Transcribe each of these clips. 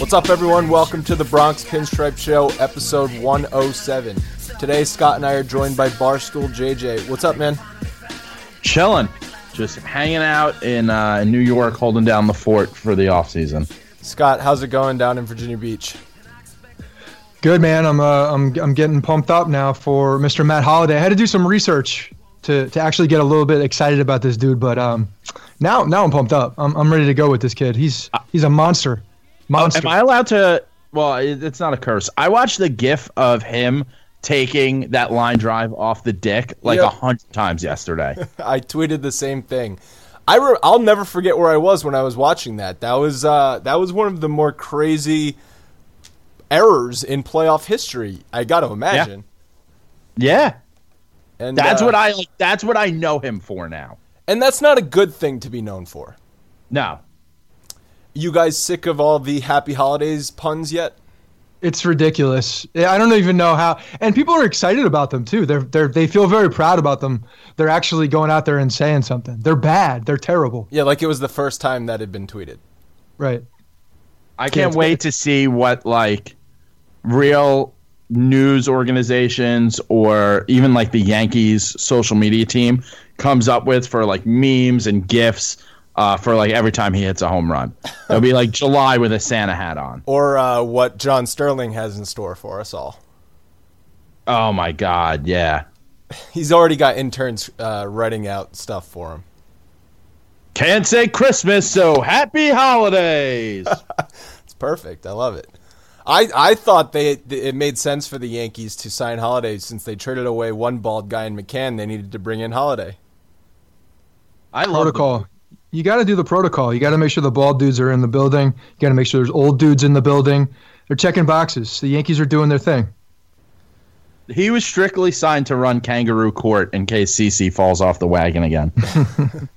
What's up, everyone? Welcome to the Bronx Pinstripe Show, episode 107. Today, Scott and I are joined by Barstool JJ. What's up, man? Chilling, just hanging out in uh, New York, holding down the fort for the off season. Scott, how's it going down in Virginia Beach? Good man. I'm uh, I'm I'm getting pumped up now for Mr. Matt Holliday. I had to do some research to to actually get a little bit excited about this dude, but um, now now I'm pumped up. I'm I'm ready to go with this kid. He's he's a monster. Monster. Am I allowed to? Well, it's not a curse. I watched the GIF of him taking that line drive off the dick like a Yep. hundred times yesterday. I tweeted the same thing. I re- I'll never forget where I was when I was watching that. That was uh, that was one of the more crazy errors in playoff history. I got to imagine. yeah, And that's uh, what I like. That's what I know him for now. And that's not a good thing to be known for. No, You guys sick of all the happy holidays puns yet? It's ridiculous. I don't even know how. And people are excited about them too. They're they're they feel very proud about them. They're actually going out there and saying something. They're bad. They're terrible. Yeah, like it was the first time that had been tweeted. Right. I can't wait to see what like real news organizations or even like the Yankees social media team comes up with for like memes and gifs uh, for like every time he hits a home run. It'll be like July with a Santa hat on. Or uh, what John Sterling has in store for us all. Oh my God, yeah. He's already got interns uh, writing out stuff for him. Can't say Christmas, so happy holidays. It's perfect. I love it. I, I thought they it made sense for the Yankees to sign Holliday since they traded away one bald guy in McCann. They needed to bring in Holliday. I love the- protocol. You got to do the protocol. You got to make sure the bald dudes are in the building. You got to make sure there's old dudes in the building. They're checking boxes. The Yankees are doing their thing. He was strictly signed to run kangaroo court in case CC falls off the wagon again.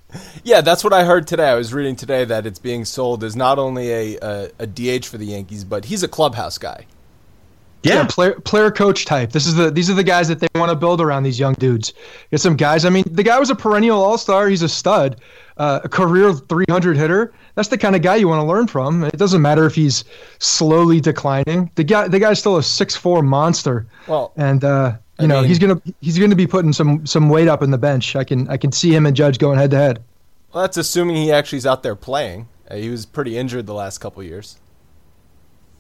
Yeah, that's what I heard today. I was reading today that it's being sold as not only a, a, a DH for the Yankees, but he's a clubhouse guy. Yeah, player player coach type. This is the these are the guys that they want to build around these young dudes. Get some guys. I mean, the guy was a perennial all star. He's a stud, uh, a career 300 hitter. that's the kind of guy you want to learn from. It doesn't matter if he's slowly declining. The guy the guy's still a six four monster. Well, and uh, you I know mean- he's gonna he's gonna be putting some some weight up in the bench. I can I can see him and Judge going head to head. well, that's assuming he actually is out there playing. Uh, he was pretty injured the last couple years.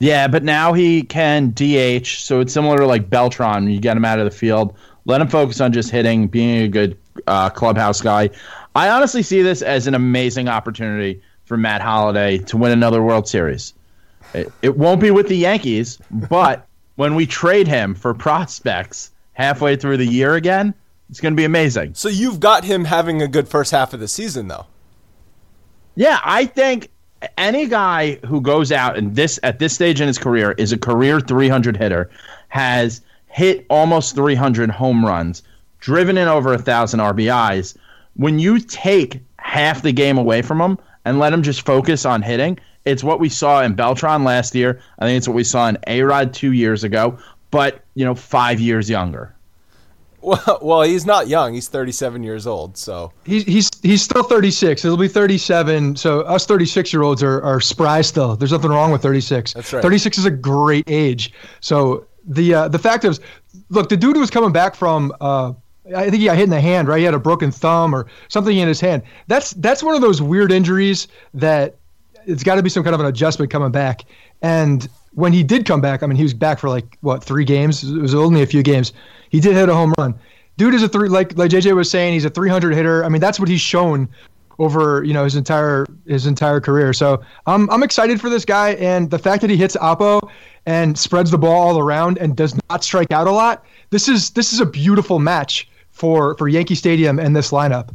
Yeah, but now he can DH, so it's similar to like Beltran. You get him out of the field, let him focus on just hitting, being a good uh, clubhouse guy. I honestly see this as an amazing opportunity for Matt Holliday to win another World Series. It, it won't be with the Yankees, but when we trade him for prospects halfway through the year again, it's going to be amazing. So you've got him having a good first half of the season, though. Yeah, I think any guy who goes out and this at this stage in his career is a career 300 hitter, has hit almost 300 home runs, driven in over a thousand RBIs. When you take half the game away from him and let him just focus on hitting, it's what we saw in Beltran last year. I think it's what we saw in A Rod two years ago, but you know, five years younger. Well, well, he's not young. He's 37 years old. So He's he's he's still 36. He'll be 37. So us 36 year olds are are spry still. There's nothing wrong with 36. That's right. 36 is a great age. So the uh, the fact is, look, the dude was coming back from. Uh, I think he got hit in the hand, right? He had a broken thumb or something in his hand. That's that's one of those weird injuries that it's got to be some kind of an adjustment coming back. And when he did come back, I mean, he was back for like what three games? It was only a few games. He did hit a home run. Dude is a three like like JJ was saying. He's a 300 hitter. I mean, that's what he's shown over you know his entire his entire career. So I'm I'm excited for this guy, and the fact that he hits Oppo and spreads the ball all around and does not strike out a lot. This is this is a beautiful match for for Yankee Stadium and this lineup.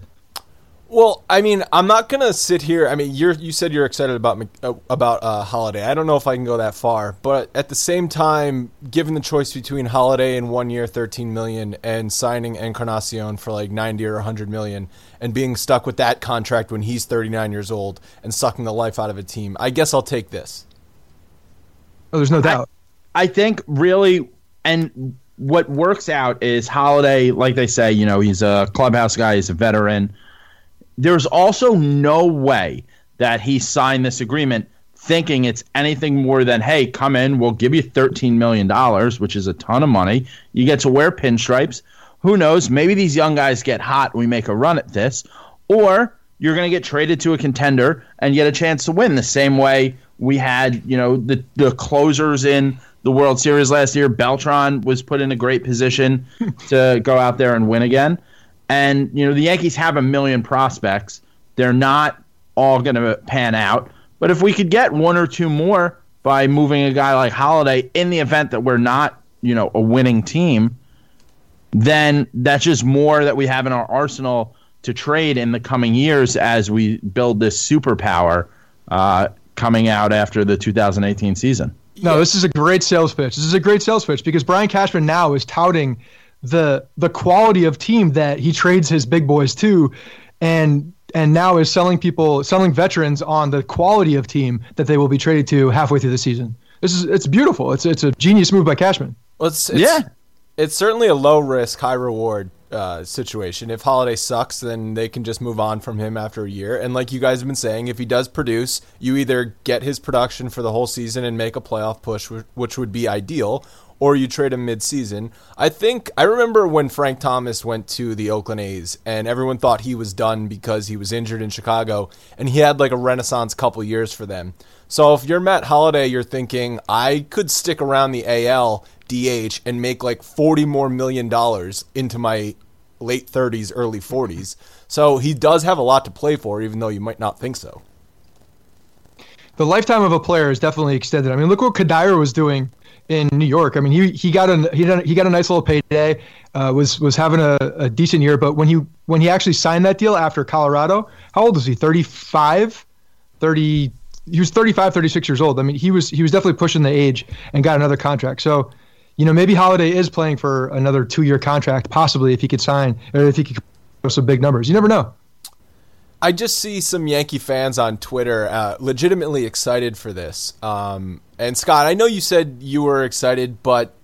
Well, I mean, I'm not gonna sit here. I mean, you're you said you're excited about Mc- uh, about uh, Holliday. I don't know if I can go that far, but at the same time, given the choice between Holliday and one year, 13 million, and signing Encarnacion for like 90 or 100 million, and being stuck with that contract when he's 39 years old and sucking the life out of a team, I guess I'll take this. Oh, there's no doubt. I think really, and what works out is Holliday, like they say, you know, he's a clubhouse guy, he's a veteran. There's also no way that he signed this agreement thinking it's anything more than, hey, come in, we'll give you $13 million, which is a ton of money. You get to wear pinstripes. Who knows? Maybe these young guys get hot and we make a run at this. Or you're going to get traded to a contender and get a chance to win the same way we had, you know, the, the closers in the World Series last year. Beltran was put in a great position to go out there and win again. And, you know, the Yankees have a million prospects. They're not all going to pan out. But if we could get one or two more by moving a guy like Holliday in the event that we're not, you know, a winning team, then that's just more that we have in our arsenal to trade in the coming years as we build this superpower uh, coming out after the 2018 season. No, this is a great sales pitch. This is a great sales pitch because Brian Cashman now is touting the the quality of team that he trades his big boys to, and and now is selling people selling veterans on the quality of team that they will be traded to halfway through the season. This is it's beautiful. It's it's a genius move by Cashman. Well, it's, it's, Yeah. it's certainly a low risk, high reward uh, situation. If Holliday sucks, then they can just move on from him after a year. And like you guys have been saying, if he does produce, you either get his production for the whole season and make a playoff push, which would be ideal, or you trade him mid-season. I think I remember when Frank Thomas went to the Oakland A's, and everyone thought he was done because he was injured in Chicago, and he had like a renaissance couple years for them. So if you're Matt Holliday, you're thinking I could stick around the AL DH and make like 40 more million dollars into my late 30s, early 40s. So he does have a lot to play for, even though you might not think so. The lifetime of a player is definitely extended. I mean, look what Cuddyer was doing in New York. I mean, he he got a he got he got a nice little payday, uh, was was having a, a decent year. But when he when he actually signed that deal after Colorado, how old was he? 35, 30. He was 35, 36 years old. I mean, he was he was definitely pushing the age and got another contract. So, you know, maybe Holliday is playing for another two year contract, possibly if he could sign or if he could put some big numbers. You never know. I just see some Yankee fans on Twitter uh, legitimately excited for this. Um, and Scott, I know you said you were excited, but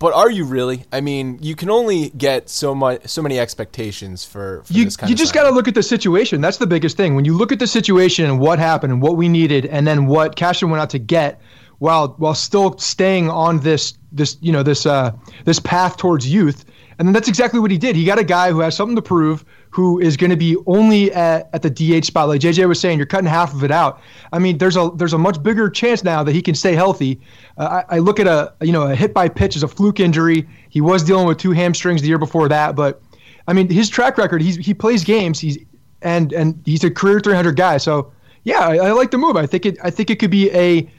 But are you really? I mean, you can only get so much, so many expectations for, for you, this kind you just got to look at the situation. That's the biggest thing. When you look at the situation and what happened and what we needed, and then what Cashman went out to get, while while still staying on this this you know this uh, this path towards youth, and then that's exactly what he did. He got a guy who has something to prove, who is going to be only at, at the DH spot. Like JJ was saying, you're cutting half of it out. I mean, there's a there's a much bigger chance now that he can stay healthy. Uh, I, I look at a you know a hit by pitch as a fluke injury. He was dealing with two hamstrings the year before that, but I mean his track record. He's he plays games. He's and and he's a career 300 guy. So yeah, I, I like the move. I think it I think it could be a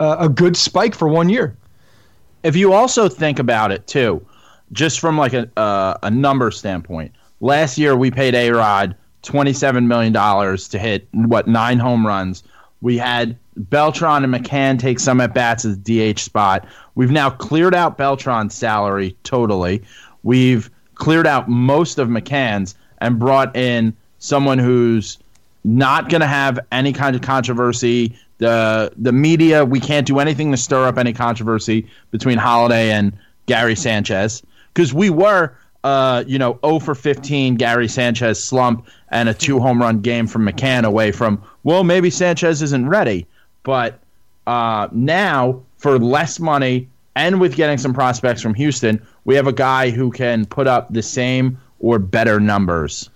a good spike for one year. If you also think about it too, just from like a uh, a number standpoint, last year we paid A Rod twenty seven million dollars to hit what nine home runs. We had Beltran and McCann take some at bats as DH spot. We've now cleared out Beltran's salary totally. We've cleared out most of McCann's and brought in someone who's not going to have any kind of controversy. The the media, we can't do anything to stir up any controversy between Holliday and Gary Sanchez because we were, uh, you know, 0 for 15 Gary Sanchez slump and a two home run game from McCann away from. Well, maybe Sanchez isn't ready, but uh, now for less money and with getting some prospects from Houston, we have a guy who can put up the same or better numbers,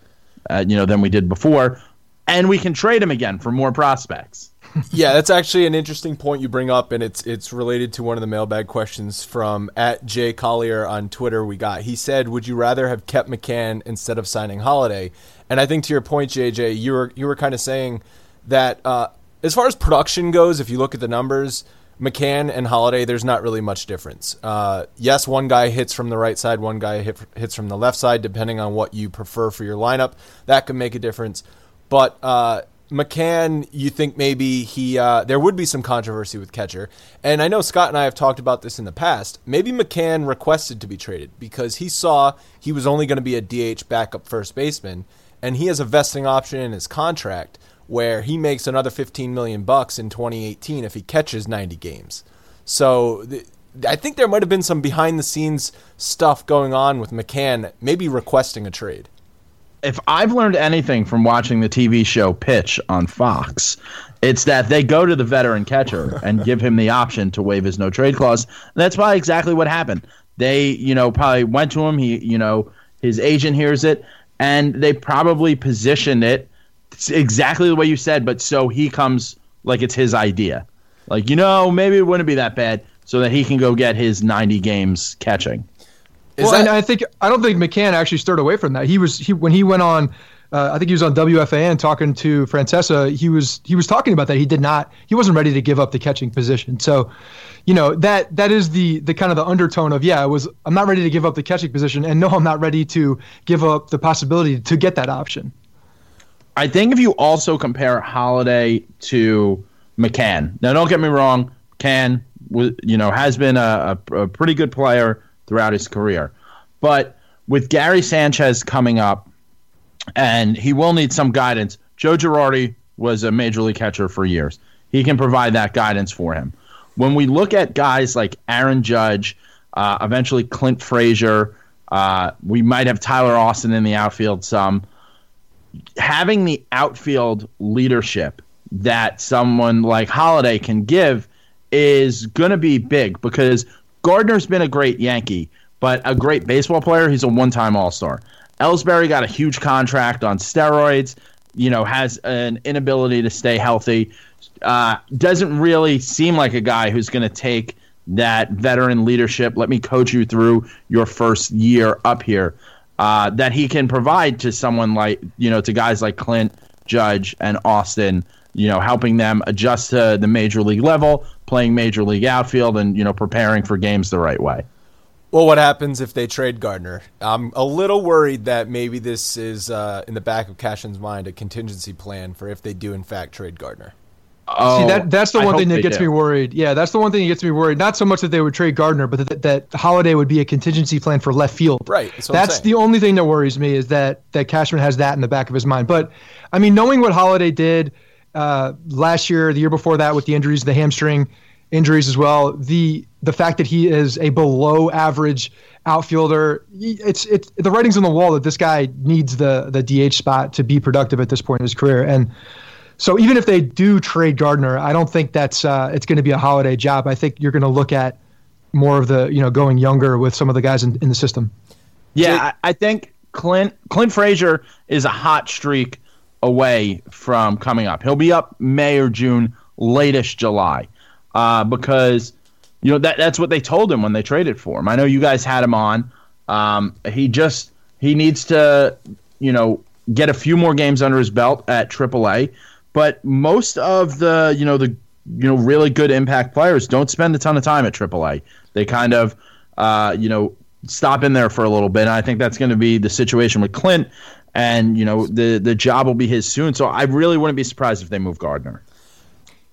uh, you know, than we did before, and we can trade him again for more prospects. Yeah, that's actually an interesting point you bring up, and it's it's related to one of the mailbag questions from at Jay Collier on Twitter. We got he said, "Would you rather have kept McCann instead of signing Holliday?" And I think to your point, JJ, you were you were kind of saying that uh, as far as production goes, if you look at the numbers, McCann and Holliday, there's not really much difference. Uh, yes, one guy hits from the right side, one guy hit, hits from the left side, depending on what you prefer for your lineup. That can make a difference, but. Uh, McCann, you think maybe he uh, there would be some controversy with catcher, and I know Scott and I have talked about this in the past. Maybe McCann requested to be traded because he saw he was only going to be a DH backup first baseman, and he has a vesting option in his contract where he makes another 15 million bucks in 2018 if he catches 90 games. So th- I think there might have been some behind the scenes stuff going on with McCann, maybe requesting a trade if I've learned anything from watching the TV show Pitch on Fox, it's that they go to the veteran catcher and give him the option to waive his no trade clause. And that's probably exactly what happened. They, you know, probably went to him. He, you know, his agent hears it, and they probably positioned it exactly the way you said, but so he comes like it's his idea. Like, you know, maybe it wouldn't be that bad so that he can go get his 90 games catching. Is well, that- and I think I don't think McCann actually stirred away from that. He was he when he went on. Uh, I think he was on WFAN talking to Francesa. He was he was talking about that. He did not. He wasn't ready to give up the catching position. So, you know that that is the the kind of the undertone of yeah. I was I'm not ready to give up the catching position, and no, I'm not ready to give up the possibility to get that option. I think if you also compare Holliday to McCann, now don't get me wrong, McCann you know has been a, a, a pretty good player throughout his career, but with Gary Sanchez coming up, and he will need some guidance. Joe Girardi was a major league catcher for years. He can provide that guidance for him. When we look at guys like Aaron Judge, uh, eventually Clint Frazier, uh, we might have Tyler Austin in the outfield some having the outfield leadership that someone like Holliday can give is going to be big because Gardner's been a great Yankee, but a great baseball player. He's a one time All Star. Ellsbury got a huge contract on steroids, you know, has an inability to stay healthy. Uh, doesn't really seem like a guy who's going to take that veteran leadership. Let me coach you through your first year up here uh, that he can provide to someone like you know to guys like Clint, Judge, and Austin. You know, helping them adjust to the major league level, playing major league outfield, and you know preparing for games the right way. Well, what happens if they trade Gardner? I'm a little worried that maybe this is uh, in the back of Cashman's mind a contingency plan for if they do in fact trade Gardner. Oh, See that that's the one thing that gets do. me worried. Yeah, that's the one thing that gets me worried. Not so much that they would trade Gardner, but that, that Holliday would be a contingency plan for left field. Right. That's, that's the only thing that worries me is that that Cashman has that in the back of his mind. But I mean, knowing what Holliday did uh, last year, the year before that with the injuries, the hamstring injuries as well, the the fact that he is a below average outfielder, it's it's the writing's on the wall that this guy needs the the DH spot to be productive at this point in his career. And so even if they do trade Gardner, I don't think that's uh, it's going to be a holiday job. I think you're going to look at more of the you know going younger with some of the guys in, in the system. Yeah, I, I think Clint Clint Frazier is a hot streak away from coming up. He'll be up May or June, latest July, uh, because you know that that's what they told him when they traded for him. I know you guys had him on. Um, he just he needs to you know get a few more games under his belt at AAA. But most of the you know the you know really good impact players don't spend a ton of time at AAA. They kind of uh, you know stop in there for a little bit. And I think that's going to be the situation with Clint. And you know the the job will be his soon. So I really wouldn't be surprised if they move Gardner.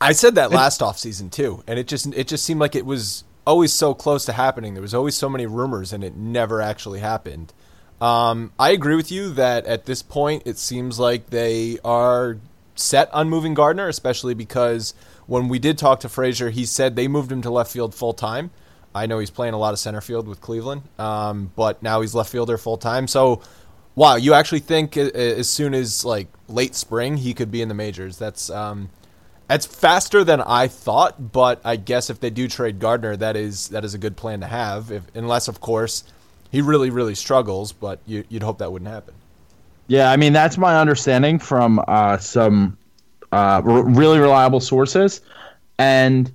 I said that last offseason too, and it just it just seemed like it was always so close to happening. There was always so many rumors, and it never actually happened. Um, I agree with you that at this point it seems like they are set on moving Gardner, especially because when we did talk to Frazier, he said they moved him to left field full time. I know he's playing a lot of center field with Cleveland, um, but now he's left fielder full time. So, wow, you actually think as soon as like late spring he could be in the majors? That's um, that's faster than I thought. But I guess if they do trade Gardner, that is that is a good plan to have. If, unless, of course, he really really struggles, but you, would hope that wouldn't happen. Yeah, I mean that's my understanding from uh, some uh, really reliable sources, and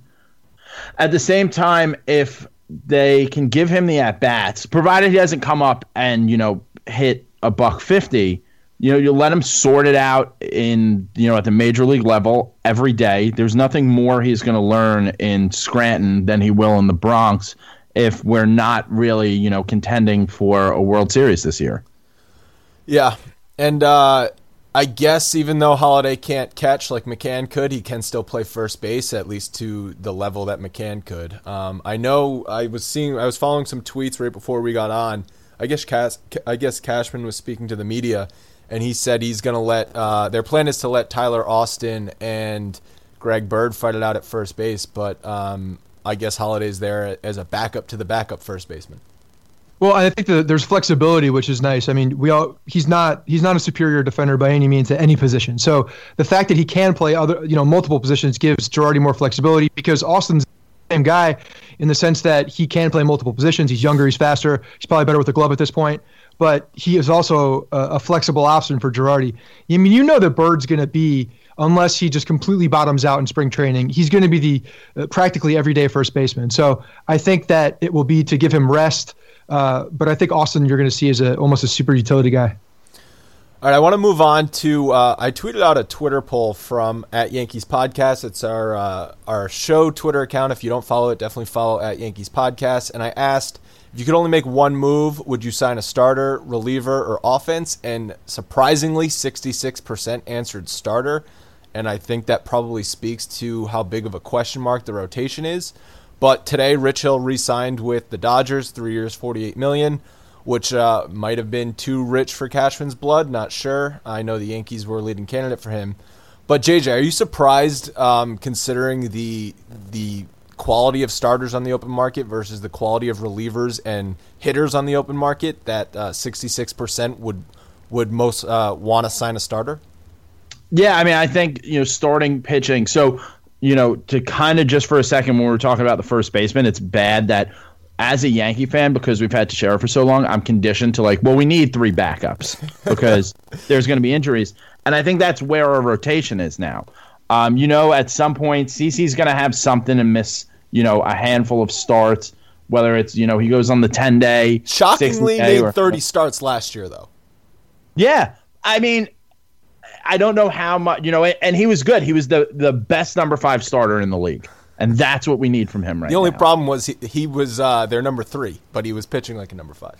at the same time, if they can give him the at bats, provided he doesn't come up and you know hit a buck fifty, you know you let him sort it out in you know at the major league level every day. There's nothing more he's going to learn in Scranton than he will in the Bronx if we're not really you know contending for a World Series this year. Yeah, and uh, I guess even though Holliday can't catch like McCann could, he can still play first base at least to the level that McCann could. Um, I know I was seeing, I was following some tweets right before we got on. I guess Cas- I guess Cashman was speaking to the media, and he said he's going to let uh, their plan is to let Tyler Austin and Greg Bird fight it out at first base, but um, I guess Holliday's there as a backup to the backup first baseman. Well, I think that there's flexibility, which is nice. I mean, we all he's not he's not a superior defender by any means at any position. So the fact that he can play other you know multiple positions gives Girardi more flexibility because Austin's same guy in the sense that he can play multiple positions. He's younger, he's faster, he's probably better with the glove at this point. But he is also a, a flexible option for Girardi. I mean, you know that Bird's going to be unless he just completely bottoms out in spring training. He's going to be the uh, practically everyday first baseman. So I think that it will be to give him rest uh, but I think Austin, you're going to see as a almost a super utility guy. All right, I want to move on to. Uh, I tweeted out a Twitter poll from at Yankees Podcast. It's our uh, our show Twitter account. If you don't follow it, definitely follow at Yankees Podcast. And I asked if you could only make one move, would you sign a starter, reliever, or offense? And surprisingly, 66% answered starter. And I think that probably speaks to how big of a question mark the rotation is. But today, Rich Hill re-signed with the Dodgers, three years, forty-eight million, which uh, might have been too rich for Cashman's blood. Not sure. I know the Yankees were a leading candidate for him. But JJ, are you surprised um, considering the the quality of starters on the open market versus the quality of relievers and hitters on the open market that uh, sixty-six percent would would most uh, want to sign a starter? Yeah, I mean, I think you know starting pitching. So you know, to kind of just for a second when we are talking about the first baseman, it's bad that as a Yankee fan, because we've had Teixeira for so long, I'm conditioned to like, well, we need three backups because there's going to be injuries. And I think that's where our rotation is now. Um, you know, at some point, CC's going to have something and miss, you know, a handful of starts, whether it's, you know, he goes on the 10 day. Shockingly made or, 30 starts last year, though. Yeah. I mean, I don't know how much, you know, and he was good. He was the the best number five starter in the league, and that's what we need from him right now. The only now. problem was he, he was uh, their number three, but he was pitching like a number five.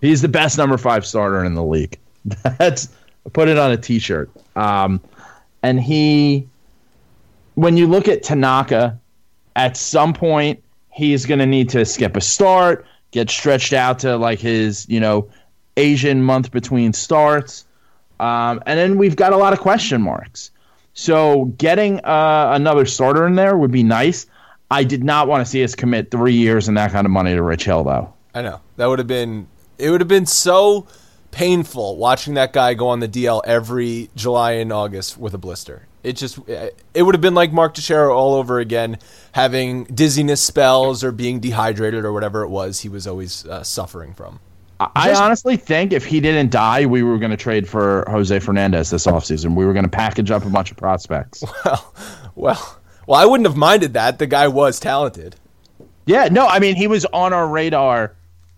He's the best number five starter in the league. That's put it on a T-shirt. Um, and he, when you look at Tanaka, at some point he's going to need to skip a start, get stretched out to like his, you know, Asian month between starts um, and then we've got a lot of question marks. So getting uh, another starter in there would be nice. I did not want to see us commit three years and that kind of money to Rich Hill, though. I know that would have been. It would have been so painful watching that guy go on the DL every July and August with a blister. It just it would have been like Mark Teixeira all over again, having dizziness spells or being dehydrated or whatever it was he was always uh, suffering from. I honestly think if he didn't die, we were going to trade for Jose Fernandez this offseason. We were going to package up a bunch of prospects. Well, well, well, I wouldn't have minded that. The guy was talented. Yeah, no, I mean, he was on our radar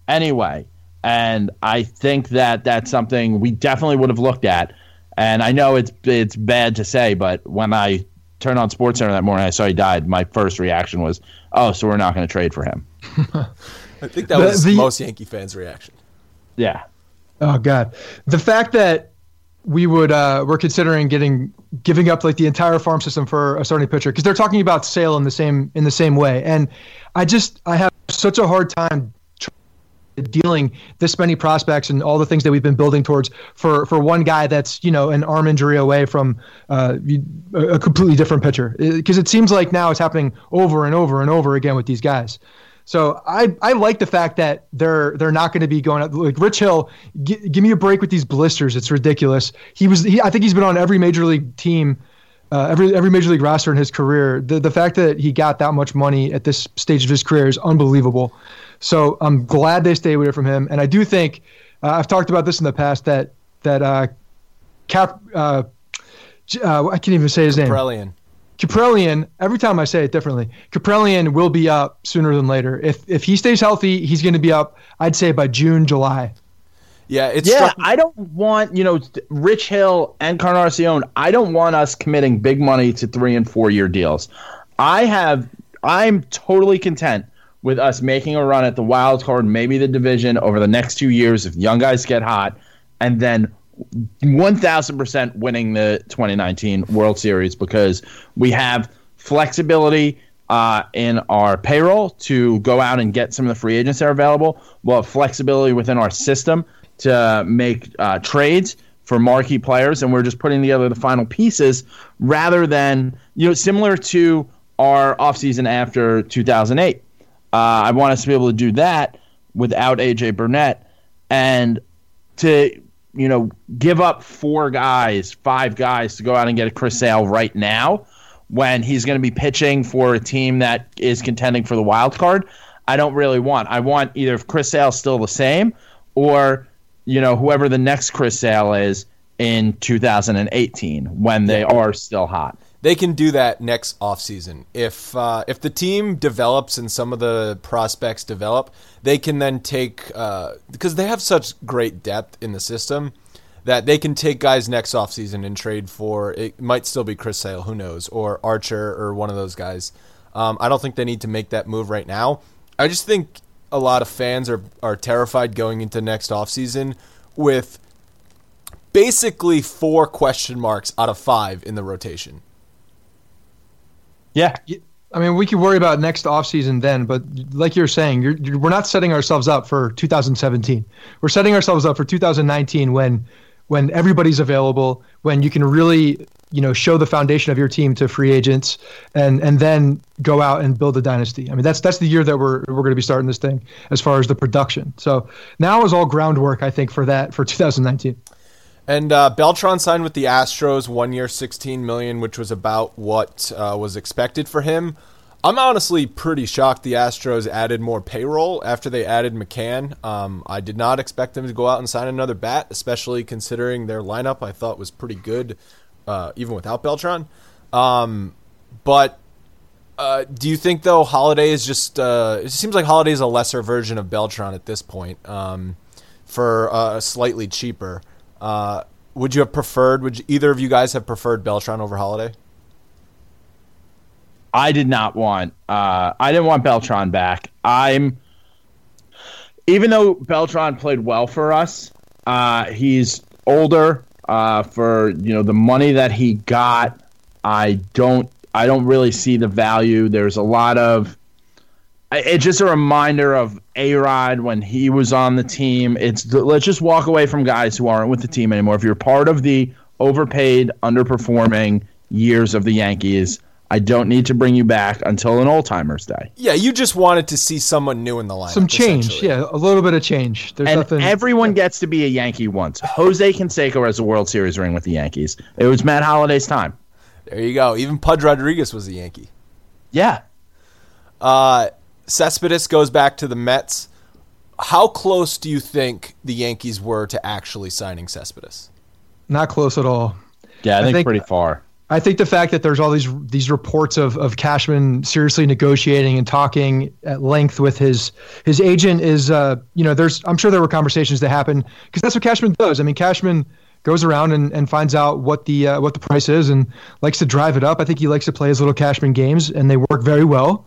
anyway. And I think that that's something we definitely would have looked at. And I know it's it's bad to say, but when I turned on SportsCenter that morning, I saw he died. My first reaction was, "Oh, so we're not going to trade for him." I think that was the, most Yankee fans' reaction. Yeah. Oh God, the fact that we would uh, we're considering getting giving up like the entire farm system for a starting pitcher because they're talking about sale in the same in the same way, and I just I have such a hard time dealing this many prospects and all the things that we've been building towards for for one guy that's you know an arm injury away from uh, a completely different pitcher because it seems like now it's happening over and over and over again with these guys. So I, I like the fact that they're they're not going to be going up like Rich Hill. G- give me a break with these blisters. It's ridiculous. He was he, I think he's been on every major league team, uh, every every major league roster in his career. The the fact that he got that much money at this stage of his career is unbelievable. So I'm glad they stay away from him. And I do think uh, I've talked about this in the past that that uh, Cap uh, uh I can't even say his Kaprielian. name. Kaprielian. Every time I say it differently, Caprellian will be up sooner than later. If if he stays healthy, he's going to be up. I'd say by June, July. Yeah, it's yeah. Struck- I don't want you know Rich Hill and Encarnacion. I don't want us committing big money to three and four year deals. I have. I'm totally content with us making a run at the wild card, maybe the division over the next two years if young guys get hot, and then 1000% winning the 2019 World Series because we have flexibility uh, in our payroll to go out and get some of the free agents that are available. We'll have flexibility within our system to make uh, trades for marquee players, and we're just putting together the final pieces rather than, you know, similar to our offseason after 2008 uh, I want us to be able to do that without AJ Burnett and to you know give up four guys, five guys to go out and get a Chris Sale right now when he's going to be pitching for a team that is contending for the wild card. I don't really want. I want either if Chris Sale's still the same or you know whoever the next Chris Sale is in 2018 when they are still hot they can do that next offseason. If uh, if the team develops and some of the prospects develop, they can then take uh, because they have such great depth in the system that they can take guys next offseason and trade for it might still be Chris Sale, who knows, or Archer or one of those guys. Um, I don't think they need to make that move right now. I just think a lot of fans are are terrified going into next offseason with basically four question marks out of five in the rotation. Yeah. I mean, we could worry about next offseason then, but like you're saying, you're, you're, we're not setting ourselves up for 2017. We're setting ourselves up for 2019 when when everybody's available, when you can really you know show the foundation of your team to free agents, and and then go out and build a dynasty. I mean, that's that's the year that we're we're going to be starting this thing as far as the production. So now is all groundwork, I think, for that for 2019. And uh, Beltran signed with the Astros, one year, sixteen million, which was about what uh, was expected for him. I'm honestly pretty shocked the Astros added more payroll after they added McCann. Um, I did not expect them to go out and sign another bat, especially considering their lineup I thought was pretty good, uh, even without Beltran. Um, but uh, do you think though Holliday is just? Uh, it seems like Holliday is a lesser version of Beltran at this point, um, for uh, slightly cheaper. Uh, would you have preferred? Would you, either of you guys have preferred Beltran over Holliday? I did not want. Uh, I didn't want Beltran back. I'm. Even though Beltran played well for us, uh, he's older. Uh, for you know the money that he got, I don't. I don't really see the value. There's a lot of it's just a reminder of A Rod when he was on the team. It's let's just walk away from guys who aren't with the team anymore. If you're part of the overpaid, underperforming years of the Yankees, I don't need to bring you back until an old timers day. Yeah, you just wanted to see someone new in the lineup. Some change, yeah, a little bit of change. There's and nothing. everyone gets to be a Yankee once. Jose Canseco has a World Series ring with the Yankees. It was Matt Holliday's time. There you go. Even Pudge Rodriguez was a Yankee. Yeah. Uh, Cespedes goes back to the Mets. How close do you think the Yankees were to actually signing Cespedes? Not close at all. Yeah, I, I think, think- pretty far. I think the fact that there's all these these reports of, of Cashman seriously negotiating and talking at length with his his agent is uh, you know there's I'm sure there were conversations that happen because that's what Cashman does. I mean Cashman goes around and, and finds out what the uh, what the price is and likes to drive it up. I think he likes to play his little Cashman games and they work very well.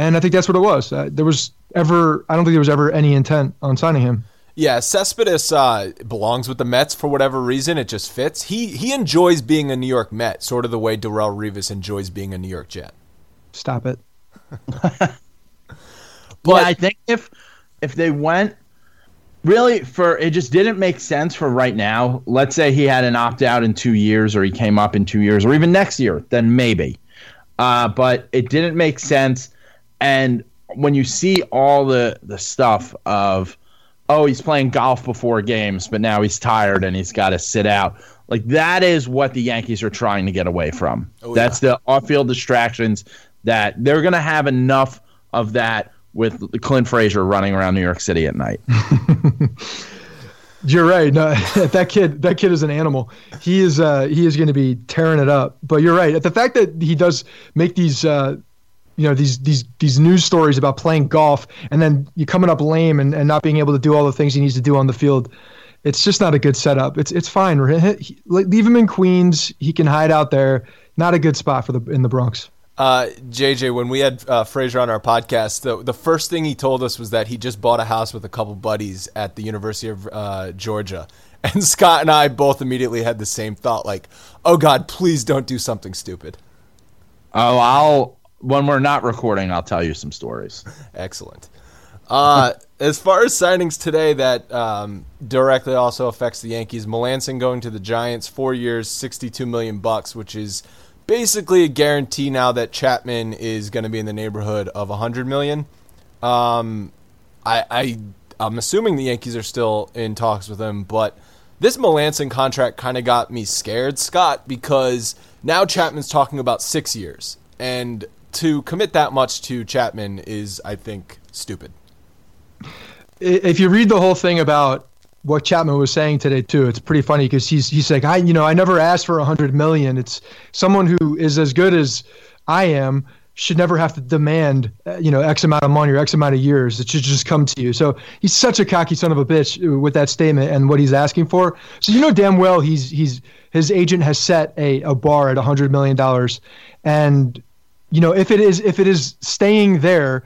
And I think that's what it was. Uh, there was ever I don't think there was ever any intent on signing him. Yeah, Cespedes uh, belongs with the Mets for whatever reason. It just fits. He he enjoys being a New York Met, sort of the way Darrelle Revis enjoys being a New York Jet. Stop it. But I think if if they went really for it just didn't make sense for right now. Let's say he had an opt out in two years, or he came up in two years, or even next year, then maybe. Uh, but it didn't make sense. And when you see all the the stuff of oh he's playing golf before games, but now he's tired and he's got to sit out. Like that is what the Yankees are trying to get away from. Oh, That's the off-field distractions that they're going to have enough of that with Clint Frazier running around New York City at night. You're right. No, that kid, that kid is an animal. He is, uh, he is going to be tearing it up. But you're right. The fact that he does make these, uh, you know, these these these news stories about playing golf and then you coming up lame and, and not being able to do all the things he needs to do on the field, it's just not a good setup. It's it's fine. He- Leave him in Queens. He can hide out there. Not a good spot for the in the Bronx. Uh, JJ, when we had uh, Frazier on our podcast, the the first thing he told us was that he just bought a house with a couple buddies at the University of uh, Georgia, and Scott and I both immediately had the same thought, like, "Oh God, please don't do something stupid." Oh, I'll when we're not recording, I'll tell you some stories. Excellent. Uh, as far as signings today, that um, directly also affects the Yankees. Melancon going to the Giants, four years, sixty-two million bucks, which is basically a guarantee now that Chapman is going to be in the neighborhood of hundred million. Um, I, I I'm assuming the Yankees are still in talks with him, but this Melancon contract kind of got me scared, Scott, because now Chapman's talking about six years, and to commit that much to Chapman is, I think, stupid. if you read the whole thing about what Chapman was saying today too, it's pretty funny because he's he's like, I you know I never asked for a hundred million. It's someone who is as good as I am should never have to demand uh, you know X amount of money or X amount of years. It should just come to you. So he's such a cocky son of a bitch with that statement and what he's asking for. So you know damn well he's he's his agent has set a, a bar at a hundred million dollars, and you know if it is if it is staying there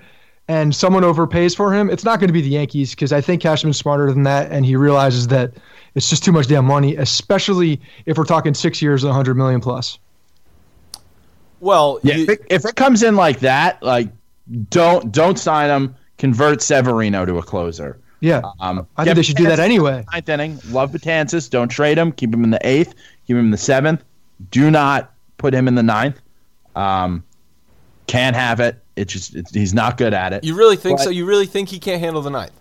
and someone overpays for him, it's not going to be the Yankees because I think Cashman's smarter than that, and he realizes that it's just too much damn money, especially if we're talking six years and 100 million plus. Well, Yeah, you- if, it, if it comes in like that, like don't don't sign him. Convert Severino to a closer. Yeah, Um, I think they should do that anyway. in the Ninth inning. Love Betances. Don't trade him. Keep him in the eighth. Keep him in the seventh. Do not put him in the ninth. Um, can't have it. It's just it's, he's not good at it. you really think But- so? You really think he can't handle the ninth?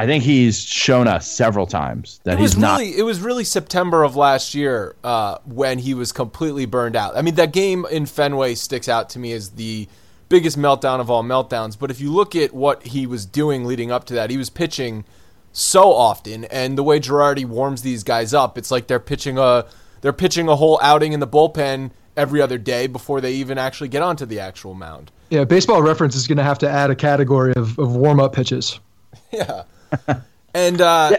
I think he's shown us several times that It was he's not. really it was really September of last year uh, when he was completely burned out. I mean, that game in Fenway sticks out to me as the biggest meltdown of all meltdowns. But if you look at what he was doing leading up to that, he was pitching so often, and the way Girardi warms these guys up, it's like they're pitching a they're pitching a whole outing in the bullpen every other day before they even actually get onto the actual mound. Yeah, Baseball Reference is going to have to add a category of, of warm up pitches. Yeah. and uh,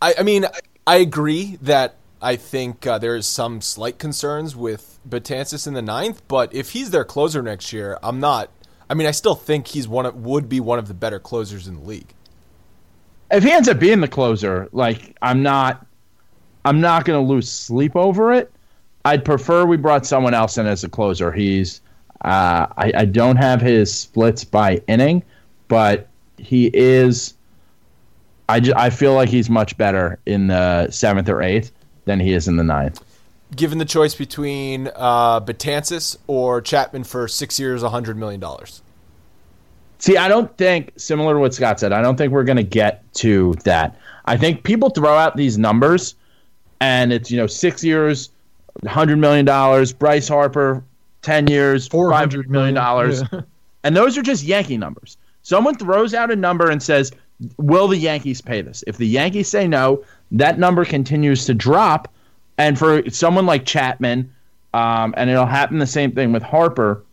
I, I mean, I agree that I think uh, there is some slight concerns with Betances in the ninth, but if he's their closer next year, I'm not. I mean, I still think he's one of, would be one of the better closers in the league. if he ends up being the closer, like I'm not, I'm not going to lose sleep over it. I'd prefer we brought someone else in as a closer. He's, uh, I, I don't have his splits by inning, but he is. I, ju- I feel like he's much better in the seventh or eighth than he is in the ninth. given the choice between uh, Betances or Chapman for six years, $100 million? See, I don't think, similar to what Scott said, I don't think we're going to get to that. I think people throw out these numbers and it's, you know, six years, $100 million, Bryce Harper, 10 years, $400 million. Yeah. And those are just Yankee numbers. Someone throws out a number and says, Will the Yankees pay this? If the Yankees say no, that number continues to drop. And for someone like Chapman, um, and it'll happen the same thing with Harper,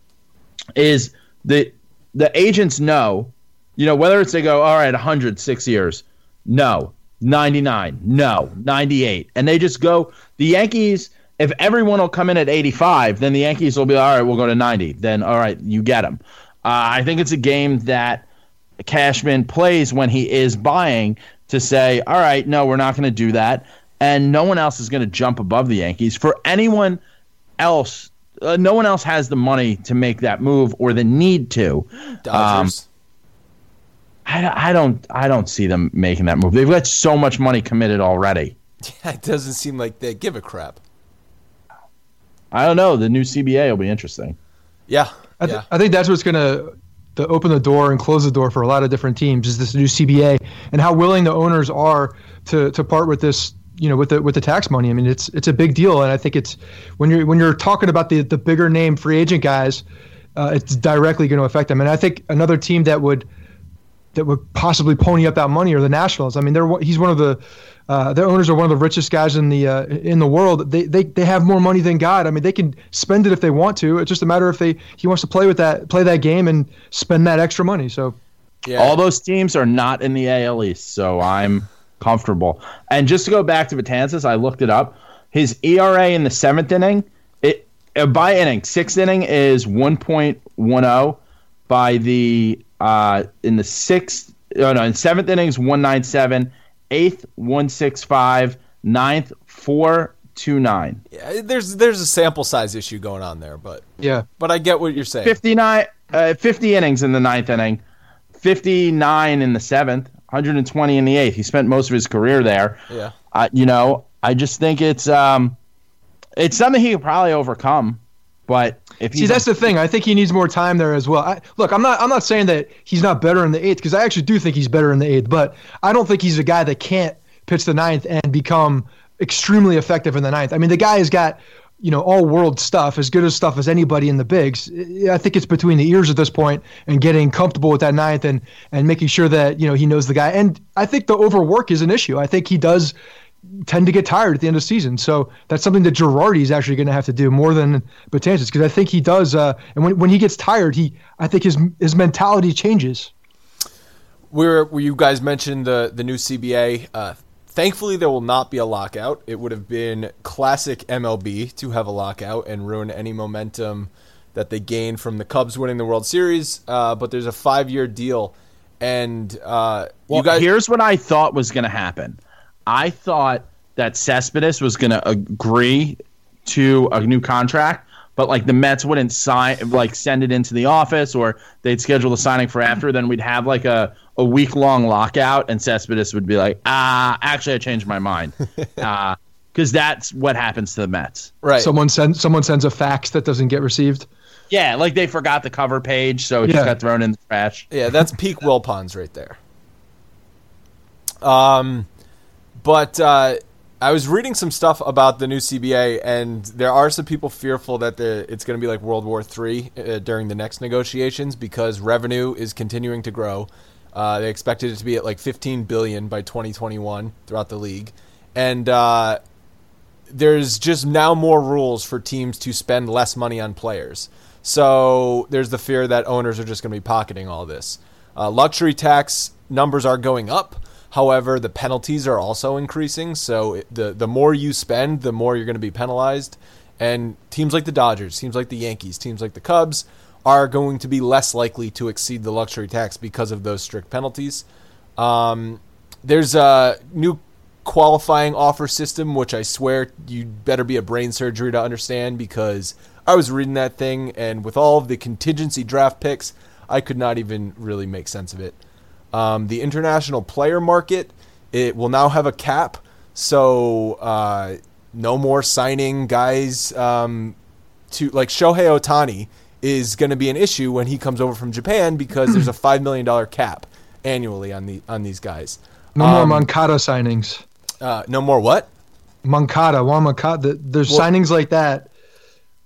is the the agents know, you know, whether it's they go, all right, 100, six years, no, 99, no, 98. And they just go, the Yankees, if everyone will come in at 85, then the Yankees will be, all right, we'll go to 90. Then, all right, you get them. Uh, I think it's a game that Cashman plays when he is buying to say, all right, no, we're not going to do that. And no one else is going to jump above the Yankees. For anyone else uh, no one else has the money to make that move or the need to. Dodgers. Um, I, I don't I don't see them making that move. They've got so much money committed already. Yeah, it doesn't seem like they give a crap. I don't know. The new CBA will be interesting. Yeah, I, th- yeah. I think that's what's going to to open the door and close the door for a lot of different teams is this new CBA and how willing the owners are to to part with this you know with the with the tax money. I mean, it's it's a big deal, and I think it's when you're when you're talking about the the bigger name free agent guys, uh, it's directly going to affect them. And I think another team that would that would possibly pony up that money are the Nationals. I mean, they're he's one of the uh, their owners are one of the richest guys in the uh, in the world. They, they they have more money than God. I mean, they can spend it if they want to. It's just a matter if they he wants to play with that play that game and spend that extra money. So. Yeah. All those teams are not in the AL East, so I'm comfortable. And just to go back to Betances, I looked it up. His ERA in the seventh inning, it by inning, sixth inning is 1.10. By the uh, in the sixth, oh no, in seventh innings 197, eighth 165, ninth 429. Yeah, there's there's a sample size issue going on there, but yeah, but I get what you're saying. 59, uh, 50 innings in the ninth inning, 59 in the seventh, 120 in the eighth. He spent most of his career there. Yeah. Uh, you know, I just think it's um, it's something he could probably overcome. But if see, that's the thing. I think he needs more time there as well. I, look, I'm not I'm not saying that he's not better in the eighth because I actually do think he's better in the eighth. But I don't think he's a guy that can't pitch the ninth and become extremely effective in the ninth. I mean, the guy has got you know, all world stuff, as good as stuff as anybody in the bigs. I think it's between the ears at this point and getting comfortable with that ninth and and making sure that you know he knows the guy. And I think the overwork is an issue. I think he does tend to get tired at the end of the season. So that's something that Girardi is actually going to have to do more than Betances because I think he does. Uh, and when when he gets tired, he I think his his mentality changes. Where where you guys mentioned the the new CBA. Uh, Thankfully, there will not be a lockout. It would have been classic MLB to have a lockout and ruin any momentum that they gained from the Cubs winning the World Series. Uh, but there's a five year deal. And uh, well, you guys. Here's what I thought was going to happen I thought that Cespedes was going to agree to a new contract but like the Mets wouldn't sign like send it into the office or they'd schedule the signing for after, then we'd have like a, a week long lockout and Cespedes would be like, ah, actually I changed my mind. uh, because that's what happens to the Mets. Right. Someone sends someone sends a fax that doesn't get received. Yeah, like they forgot the cover page, so it yeah. just got thrown in the trash. Yeah, that's peak Wilpons right there. Um, but uh, I was reading some stuff about the new CBA, and there are some people fearful that the, it's going to be like World War III uh, during the next negotiations because revenue is continuing to grow. Uh, they expected it to be at like 15 billion by 2021 throughout the league, and uh, there's just now more rules for teams to spend less money on players. So there's the fear that owners are just going to be pocketing all this. Uh, luxury tax numbers are going up However, the penalties are also increasing. So the the more you spend, the more you're going to be penalized. And teams like the Dodgers, teams like the Yankees, teams like the Cubs are going to be less likely to exceed the luxury tax because of those strict penalties. Um, there's a new qualifying offer system, which I swear you better be a brain surgery to understand because I was reading that thing, and with all of the contingency draft picks, I could not even really make sense of it. Um, the international player market it will now have a cap, so uh, no more signing guys um, to like Shohei Otani is going to be an issue when he comes over from Japan because there's a five million dollar cap annually on the on these guys. No Um, more Moncada signings. Uh, no more what? Moncada, Yoan Moncada. There's Well- signings like that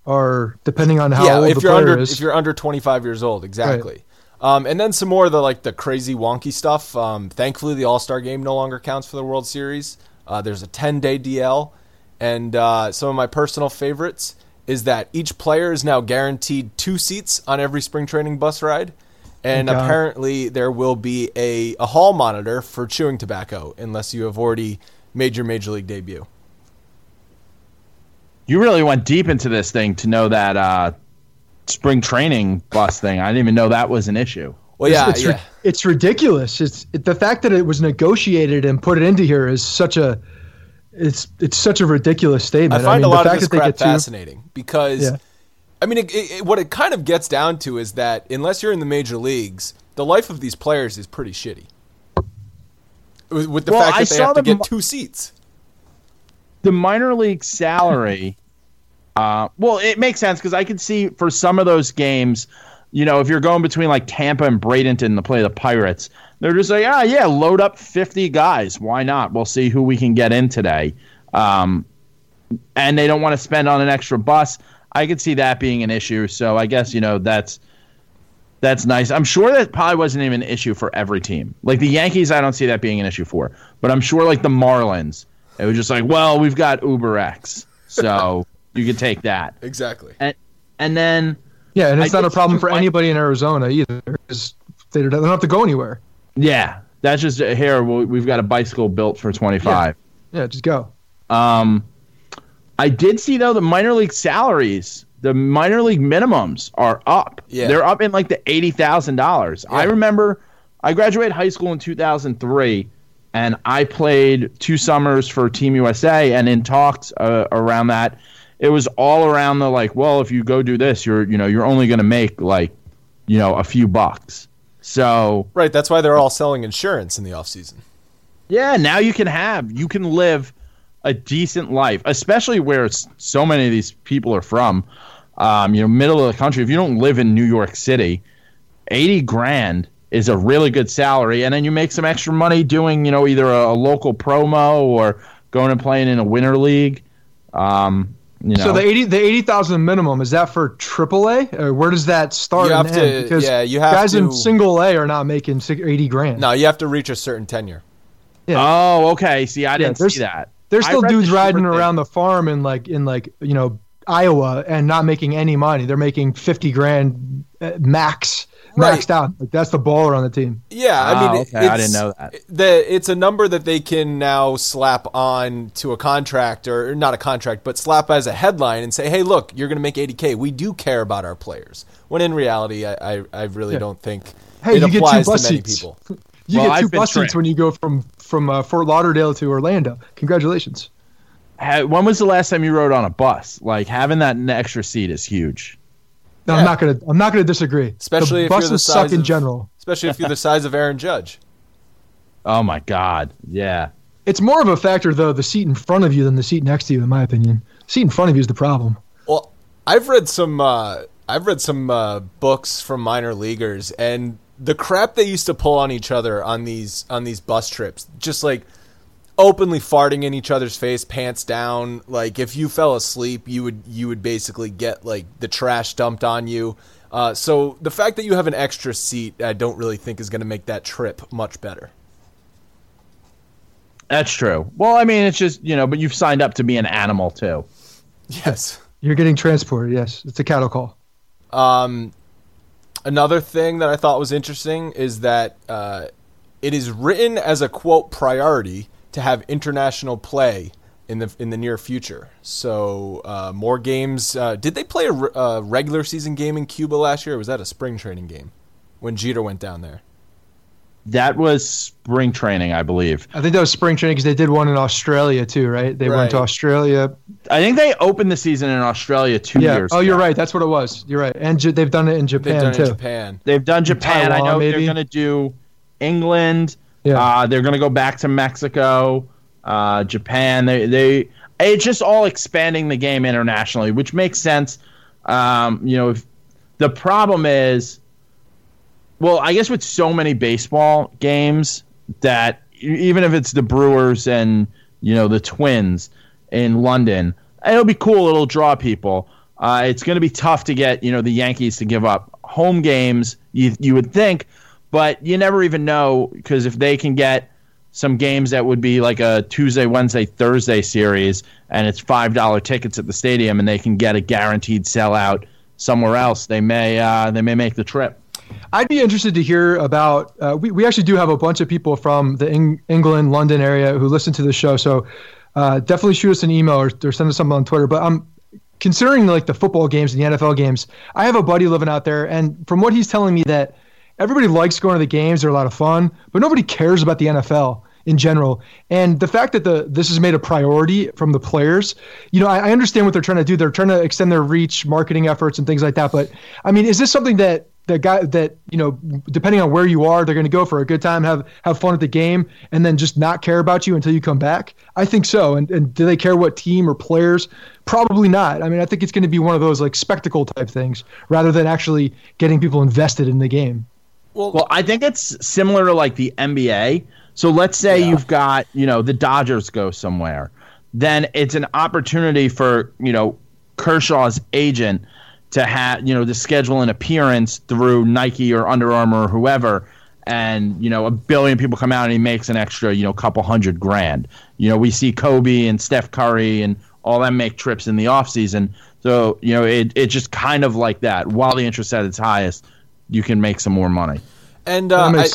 are depending on how yeah, old if the you're player under is. if you're under 25 years old, exactly. Um, and then some more of the like the crazy wonky stuff. Um, thankfully, the All Star game no longer counts for the World Series. Uh, there's a 10 day DL, and uh, some of my personal favorites is that each player is now guaranteed two seats on every spring training bus ride. And apparently, there will be a, a hall monitor for chewing tobacco, unless you have already made your major league debut. You really went deep into this thing to know that uh, spring training bus thing. I didn't even know that was an issue. Well, yeah, it's, yeah. it's ridiculous. It's it, the fact that it was negotiated and put it into here is such a it's it's such a ridiculous statement. I find mean, a lot the of fact this that they crap get two- fascinating because, Yeah. I mean, it, it, it- what it kind of gets down to is that unless you're in the major leagues, the life of these players is pretty shitty. With, with the Well, fact I that they have to get mo- two seats. the minor league salary uh, well it makes sense because i can see for some of those games you know if you're going between like tampa and bradenton to play the pirates they're just like ah yeah load up 50 guys why not we'll see who we can get in today um, and they don't want to spend on an extra bus i could see that being an issue so i guess you know that's that's nice. I'm sure that probably wasn't even an issue for every team. Like the Yankees, I don't see that being an issue for. But I'm sure like the Marlins, it was just like, well, we've got Uber X, so you could take that. Exactly. And and then Yeah, and it's I not a problem for anybody in Arizona either. 'cause They don't have to go anywhere. yeah, that's just here. we- We've got a bicycle built for 25. Yeah, just go. Um, I did see though the minor league salaries, the minor league minimums are up. Yeah. they're up in like the eighty thousand dollars. I remember I graduated high school in two thousand three, and I played two summers for Team USA, and in talks uh, around that, it was all around the like, well, if you go do this, you're you know you're only going to make like, you know, a few bucks. So Right. That's why they're all selling insurance in the off season. yeah, now you can have you can live a decent life, especially where so many of these people are from. Um, you know, middle of the country. If you don't live in New York City, eighty grand is a really good salary, and then you make some extra money doing you know either a, a local promo or going and playing in a winter league. Um, you know, So the eighty the eighty thousand minimum is that for AAA or where does that start You and have to- end? Because yeah, you have guys in single A are not making eighty grand. No, you have to reach a certain tenure. oh, okay. See, I didn't see that. There's still read the dudes riding thing. around the farm in like in like you know Iowa and not making any money. They're making fifty grand uh, max, Right. maxed out. Like that's the baller on the team. Yeah, I Oh, mean, okay. I didn't know that. The, it's a number that they can now slap on to a contract, or not a contract, but slap as a headline and say, "Hey, look, you're going to make 80k. We do care about our players." When in reality, I, I, I really Yeah. don't think Hey, it you get two applies to bus many seats. people. You Well, get two I've bus seats when you go from from uh, Fort Lauderdale to Orlando. Congratulations. When was the last time you rode on a bus? Like having that extra seat is huge. No, Yeah. I'm not gonna. I'm not gonna disagree. Especially the if you're buses the suck size in of- general. Especially if you're the size of Aaron Judge. Oh my god, yeah. It's more of a factor though the seat in front of you than the seat next to you, in my opinion. seat in front of you is the problem. Well, I've read some. Uh, I've read some uh, books from minor leaguers, and the crap they used to pull on each other on these on these bus trips, just like openly farting in each other's face, pants down. Like if you fell asleep, you would you would basically get like the trash dumped on you. Uh, so the fact that you have an extra seat, I don't really think is going to make that trip much better. That's true. Well, I mean, it's just you know, but you've signed up to be an animal too. Yes. You're getting transported. Yes, it's a cattle call. Um, another thing that I thought was interesting is that uh, it is written as a quote priority to have international play in the in the near future. So uh, more games. Uh, did they play a, re- a regular season game in Cuba last year? or Was that a spring training game when Jeter went down there? That was spring training, I believe. I think that was spring training because they did one in Australia too, right? They went to Australia. I think they opened the season in Australia two Yeah. years. Oh, you're right. That's what it was. You're right. And J- they've done it in Japan They've Japan done it too. in Japan. They've done Japan. I Taiwan, know they're going to do England. Yeah. Uh, they're going to go back to Mexico, uh, Japan. They they. it's just all expanding the game internationally, which makes sense. Um, you know, if, the problem is, well, I guess with so many baseball games that even if it's the Brewers and you know the Twins in London, it'll be cool. It'll draw people. Uh, it's going to be tough to get you know the Yankees to give up home games. You you would think, but you never even know because if they can get some games that would be like a Tuesday, Wednesday, Thursday series, and it's five dollar tickets at the stadium, and they can get a guaranteed sellout somewhere else, they may uh, they may make the trip. I'd be interested to hear about. Uh, we we actually do have a bunch of people from the Eng- England, London area who listen to the show, so uh, definitely shoot us an email or, or send us something on Twitter. But I'm considering like the football games and the NFL games. I have a buddy living out there, and from what he's telling me, that everybody likes going to the games; they're a lot of fun, but nobody cares about the NFL in general. And the fact that the this is made a priority from the players, you know, I, I, understand what they're trying to do. They're trying to extend their reach, marketing efforts, and things like that. But I mean, is this something that the guy that you know, depending on where you are, they're going to go for a good time, have have fun at the game, and then just not care about you until you come back? I think so. And and do they care what team or players? Probably not. I mean, I think it's going to be one of those like spectacle type things rather than actually getting people invested in the game. Well, well, I think it's similar to like the NBA. So let's say yeah. you've got, you know, the Dodgers go somewhere. Then it's an opportunity for, you know, Kershaw's agent to have, you know, to schedule an appearance through Nike or Under Armour or whoever. And, you know, a billion people come out and he makes an extra, you know, couple hundred grand. You know, we see Kobe and Steph Curry and all them make trips in the offseason. So, you know, it, it just kind of like that. While the interest at its highest, you can make some more money. And uh, I,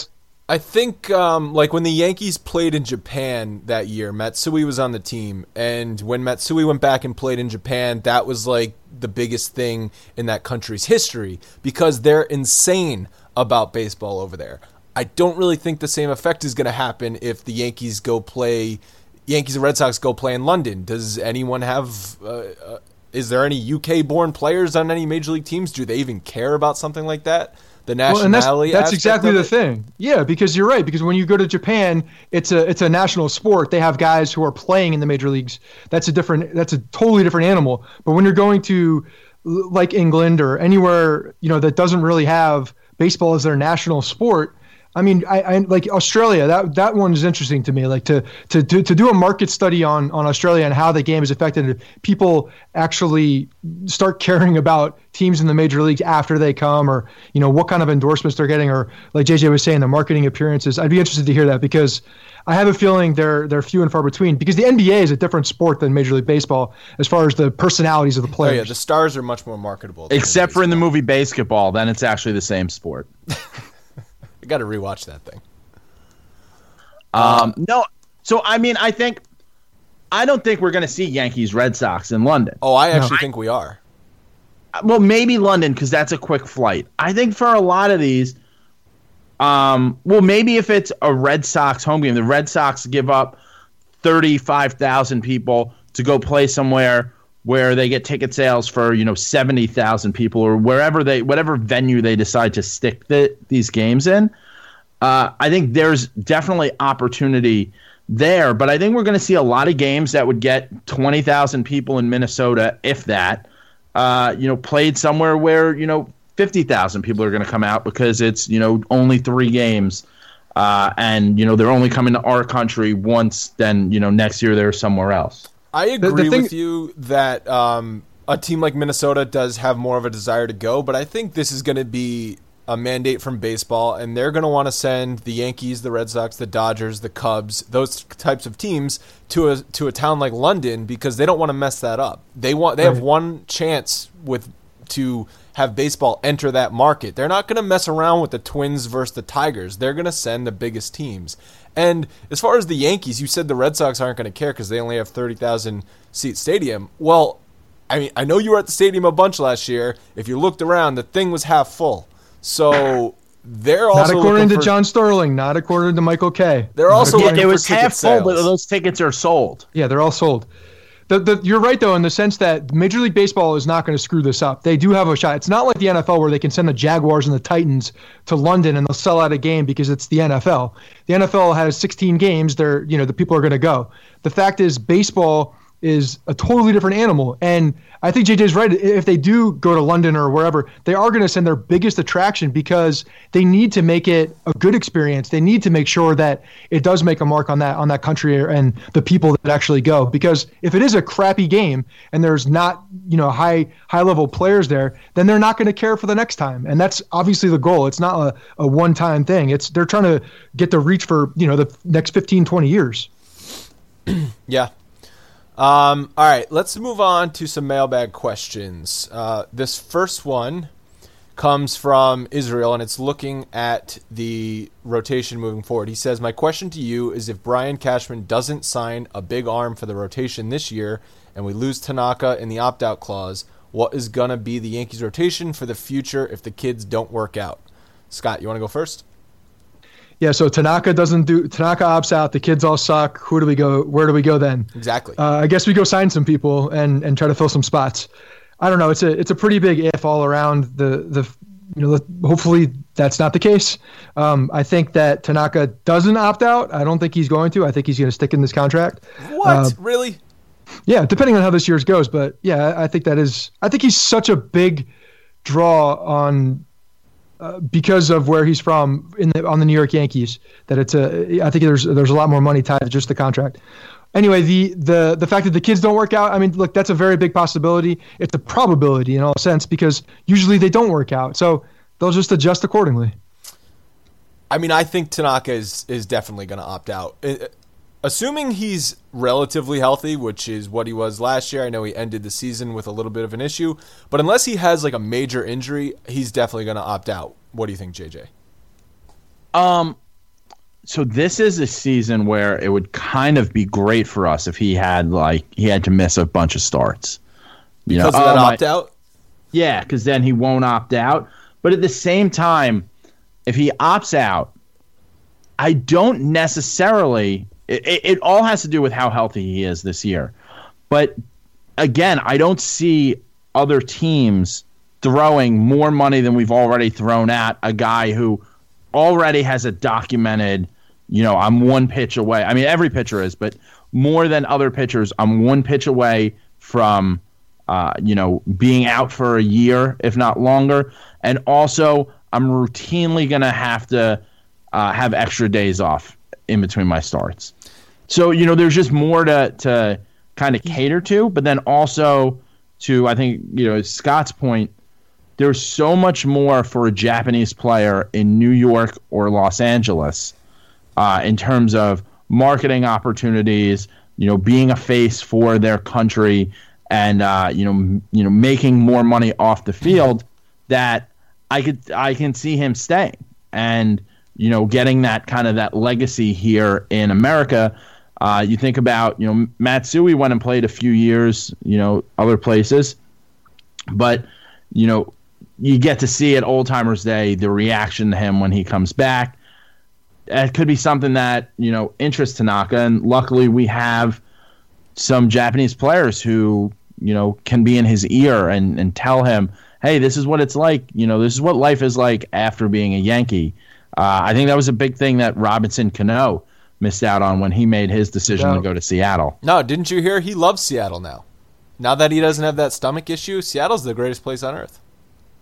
I think um, like when the Yankees played in Japan that year, Matsui was on the team, and when Matsui went back and played in Japan, that was like the biggest thing in that country's history because they're insane about baseball over there. I don't really think the same effect is going to happen if the Yankees go play, Yankees and Red Sox go play in London. Does anyone have? Uh, uh, is there any UK-born players on any major league teams? Do they even care about something like that? the nationality. Well, that's, that's exactly the thing. Yeah, because you're right. Because when you go to Japan, it's a it's a national sport. They have guys who are playing in the major leagues. That's a different. That's a totally different animal. But when you're going to like England or anywhere you know that doesn't really have baseball as their national sport, I mean, I, I, like Australia. That that one is interesting to me. Like to to to, to do a market study on on Australia and how the game is affected. People actually start caring about teams in the major leagues after they come, or you know what kind of endorsements they're getting, or like JJ was saying, the marketing appearances. I'd be interested to hear that because I have a feeling they're they're few and far between. Because the NBA is a different sport than Major League Baseball as far as the personalities of the players. Oh, yeah, the stars are much more marketable. Except for in the movie Basketball, then it's actually the same sport. I got to rewatch that thing. Um, no, so I mean, I think I don't think we're going to see Yankees Red Sox in London. Oh, I actually no. think we are. Well, maybe London because that's a quick flight. I think for a lot of these, um, well, maybe if it's a Red Sox home game, the Red Sox give up thirty-five thousand people to go play somewhere where they get ticket sales for you know 70,000 people or wherever they whatever venue they decide to stick the, these games in uh, I think there's definitely opportunity there. But I think we're going to see a lot of games that would get 20,000 people in Minnesota if that uh, you know played somewhere where you know 50,000 people are going to come out because it's you know only 3 games uh, and you know they're only coming to our country once then you know next year they're somewhere else I agree the, the thing, with you that um, a team like Minnesota does have more of a desire to go, but I think this is going to be a mandate from baseball, and they're going to want to send the Yankees, the Red Sox, the Dodgers, the Cubs, those types of teams to a to a town like London because they don't want to mess that up. They want they right. have one chance with to have baseball enter that market. They're not going to mess around with the Twins versus the Tigers. They're going to send the biggest teams. And as far as the Yankees, you said the Red Sox aren't going to care because they only have 30,000 seat stadium. Well, I mean, I know you were at the stadium a bunch last year. If you looked around, the thing was half full. So they're also not according to for, John Sterling, not according to Michael Kay. They're also yeah, it was half full, but those tickets are sold. Yeah, they're all sold. The, the, you're right though in the sense that Major League Baseball is not going to screw this up. They do have a shot. It's not like the NFL where they can send the Jaguars and the Titans to London and they'll sell out a game because it's the NFL. The NFL has 16 games. They're you know the people are going to go. The fact is baseball is a totally different animal. And I think JJ's right. If they do go to London or wherever, they are going to send their biggest attraction because they need to make it a good experience. They need to make sure that it does make a mark on that on that country and the people that actually go. Because if it is a crappy game and there's not you know high high level players there, then they're not going to care for the next time. And that's obviously the goal. It's not a, a one time thing. It's they're trying to get the reach for you know the next 15, 20 years. yeah, um, all right, let's move on to some mailbag questions. Uh, this first one comes from Israel, and it's looking at the rotation moving forward. He says, My question to you is if Brian Cashman doesn't sign a big arm for the rotation this year and we lose Tanaka in the opt out clause, what is going to be the Yankees' rotation for the future if the kids don't work out? Scott, you want to go first? Yeah, so Tanaka doesn't do Tanaka opts out. The kids all suck. Who do we go? Where do we go then? Exactly. Uh, I guess we go sign some people and and try to fill some spots. I don't know. It's a it's a pretty big if all around. The the you know hopefully that's not the case. Um, I think that Tanaka doesn't opt out. I don't think he's going to. I think he's going to stick in this contract. What uh, really? Yeah, depending on how this year's goes, but yeah, I think that is. I think he's such a big draw on uh, because of where he's from in the, on the New York Yankees. That it's a, I think there's there's a lot more money tied to just the contract. Anyway, the the the fact that the kids don't work out, I mean, look, that's a very big possibility. It's a probability in all sense because usually they don't work out, so they'll just adjust accordingly. I mean, I think Tanaka is is definitely going to opt out. Assuming he's relatively healthy, which is what he was last year. I know he ended the season with a little bit of an issue, but unless he has like a major injury, he's definitely going to opt out. What do you think, JJ? Um, so this is a season where it would kind of be great for us if he had like he had to miss a bunch of starts. You because know, of that oh, opt out. Yeah, because then he won't opt out. But at the same time, if he opts out, I don't necessarily it, it, it all has to do with how healthy he is this year. But again, I don't see other teams throwing more money than we've already thrown at a guy who already has a documented, you know, I'm one pitch away. I mean, every pitcher is, but more than other pitchers, I'm one pitch away from, uh, you know, being out for a year, if not longer. And also, I'm routinely going to have to uh, have extra days off in between my starts. So you know, there's just more to to kind of cater to, but then also to I think you know Scott's point. There's so much more for a Japanese player in New York or Los Angeles uh, in terms of marketing opportunities. You know, being a face for their country and uh, you know you know making more money off the field that I could I can see him staying and you know getting that kind of that legacy here in America uh, you think about, you know, Matsui went and played a few years, you know, other places, but you know, you get to see at Old Timers Day the reaction to him when he comes back. It could be something that you know interests Tanaka, and luckily we have some Japanese players who you know can be in his ear and and tell him, hey, this is what it's like. You know, this is what life is like after being a Yankee. Uh, I think that was a big thing that Robinson Cano missed out on when he made his decision no. to go to Seattle. No, didn't you hear? He loves Seattle now. Now that he doesn't have that stomach issue, Seattle's the greatest place on earth.